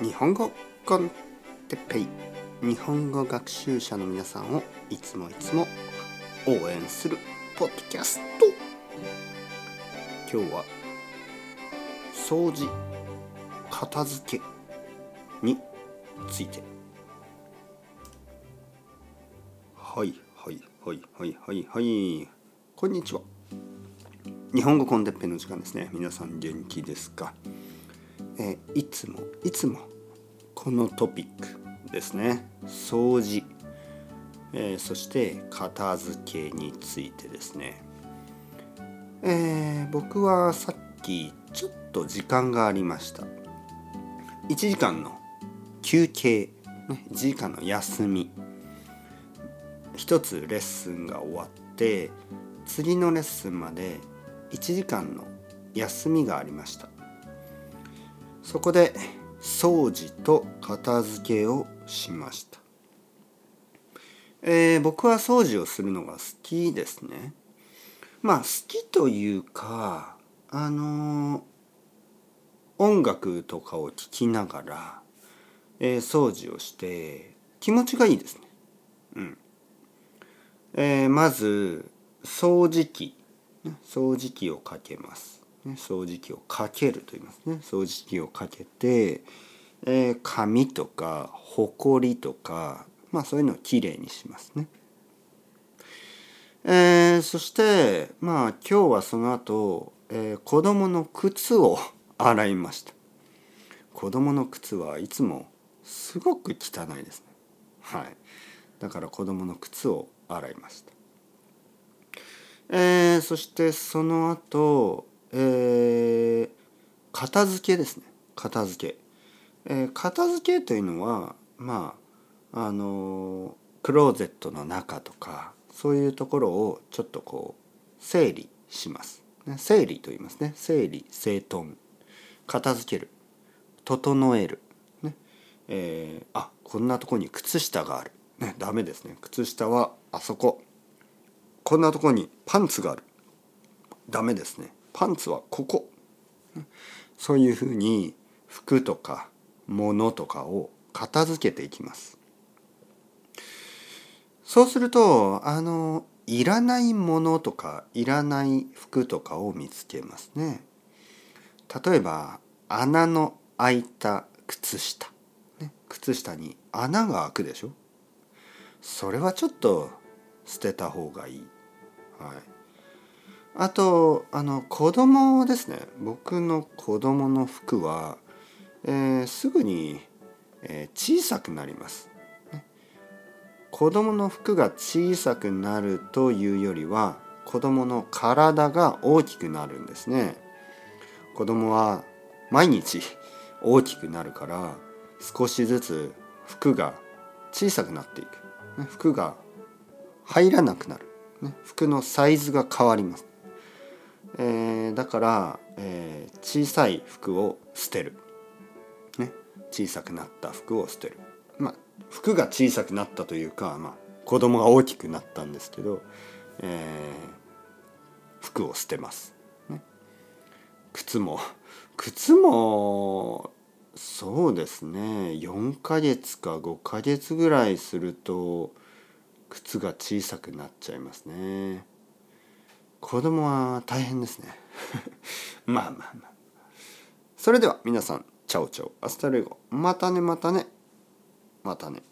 日本語コンテッペイ。日本語学習者の皆さんをいつもいつも応援するポッドキャスト。今日は掃除片付けについて。はいはいはいはいはいはい。こんにちは。日本語コンテッペイの時間ですね。皆さん元気ですか？えいつもいつもこのトピックですね。掃除、えー、そして片付けについてですね、えー、僕はさっきちょっと時間がありました。1時間の休憩、ね、1時間の休み。一つレッスンが終わって次のレッスンまで1時間の休みがありました。そこで掃除と片付けをしました、えー、僕は掃除をするのが好きですね。まあ好きというかあのー、音楽とかを聴きながら、えー、掃除をして気持ちがいいですね。うん。えー、まず掃除機。掃除機をかけます。ね、掃除機をかけると言いますね。掃除機をかけて、えー、紙とかほこりとか、まあ、そういうのをきれいにしますね。えー、そしてまあ今日はその後、えー、子供の靴を洗いました。子供の靴はいつもすごく汚いですね。はい。だから子供の靴を洗いました。えー、そしてその後えー、片付けですね。片付け、えー、片付けというのはまああのクローゼットの中とかそういうところをちょっとこう整理します、ね、整理と言いますね。整理整頓。片付ける。整える、ね。えー、あこんなとこに靴下がある、ね、ダメですね。靴下はあそこ。こんなとこにパンツがある。ダメですね。パンツはここ。そういうふうに服とか物とかを片付けていきます。そうするとあのいらないものとかいらない服とかを見つけますね。例えば穴の開いた靴下、ね、靴下に穴が開くでしょ。それはちょっと捨てた方がいい、はい、あとあの子供ですね。僕の子供の服は、えー、すぐに、えー、小さくなります、ね、子供の服が小さくなるというよりは子供の体が大きくなるんですね。子供は毎日大きくなるから少しずつ服が小さくなっていく、ね、服が入らなくなる、ね、服のサイズが変わります。えー、だから、えー、小さい服を捨てる、ね、小さくなった服を捨てる。まあ服が小さくなったというか、まあ、子供が大きくなったんですけど、えー、服を捨てます、ね、靴も 靴もそうですね。4ヶ月か5ヶ月ぐらいすると靴が小さくなっちゃいますね。子供は大変ですね。まあまあまあ。それでは皆さん chao chao hasta luego。またねまたね。またね。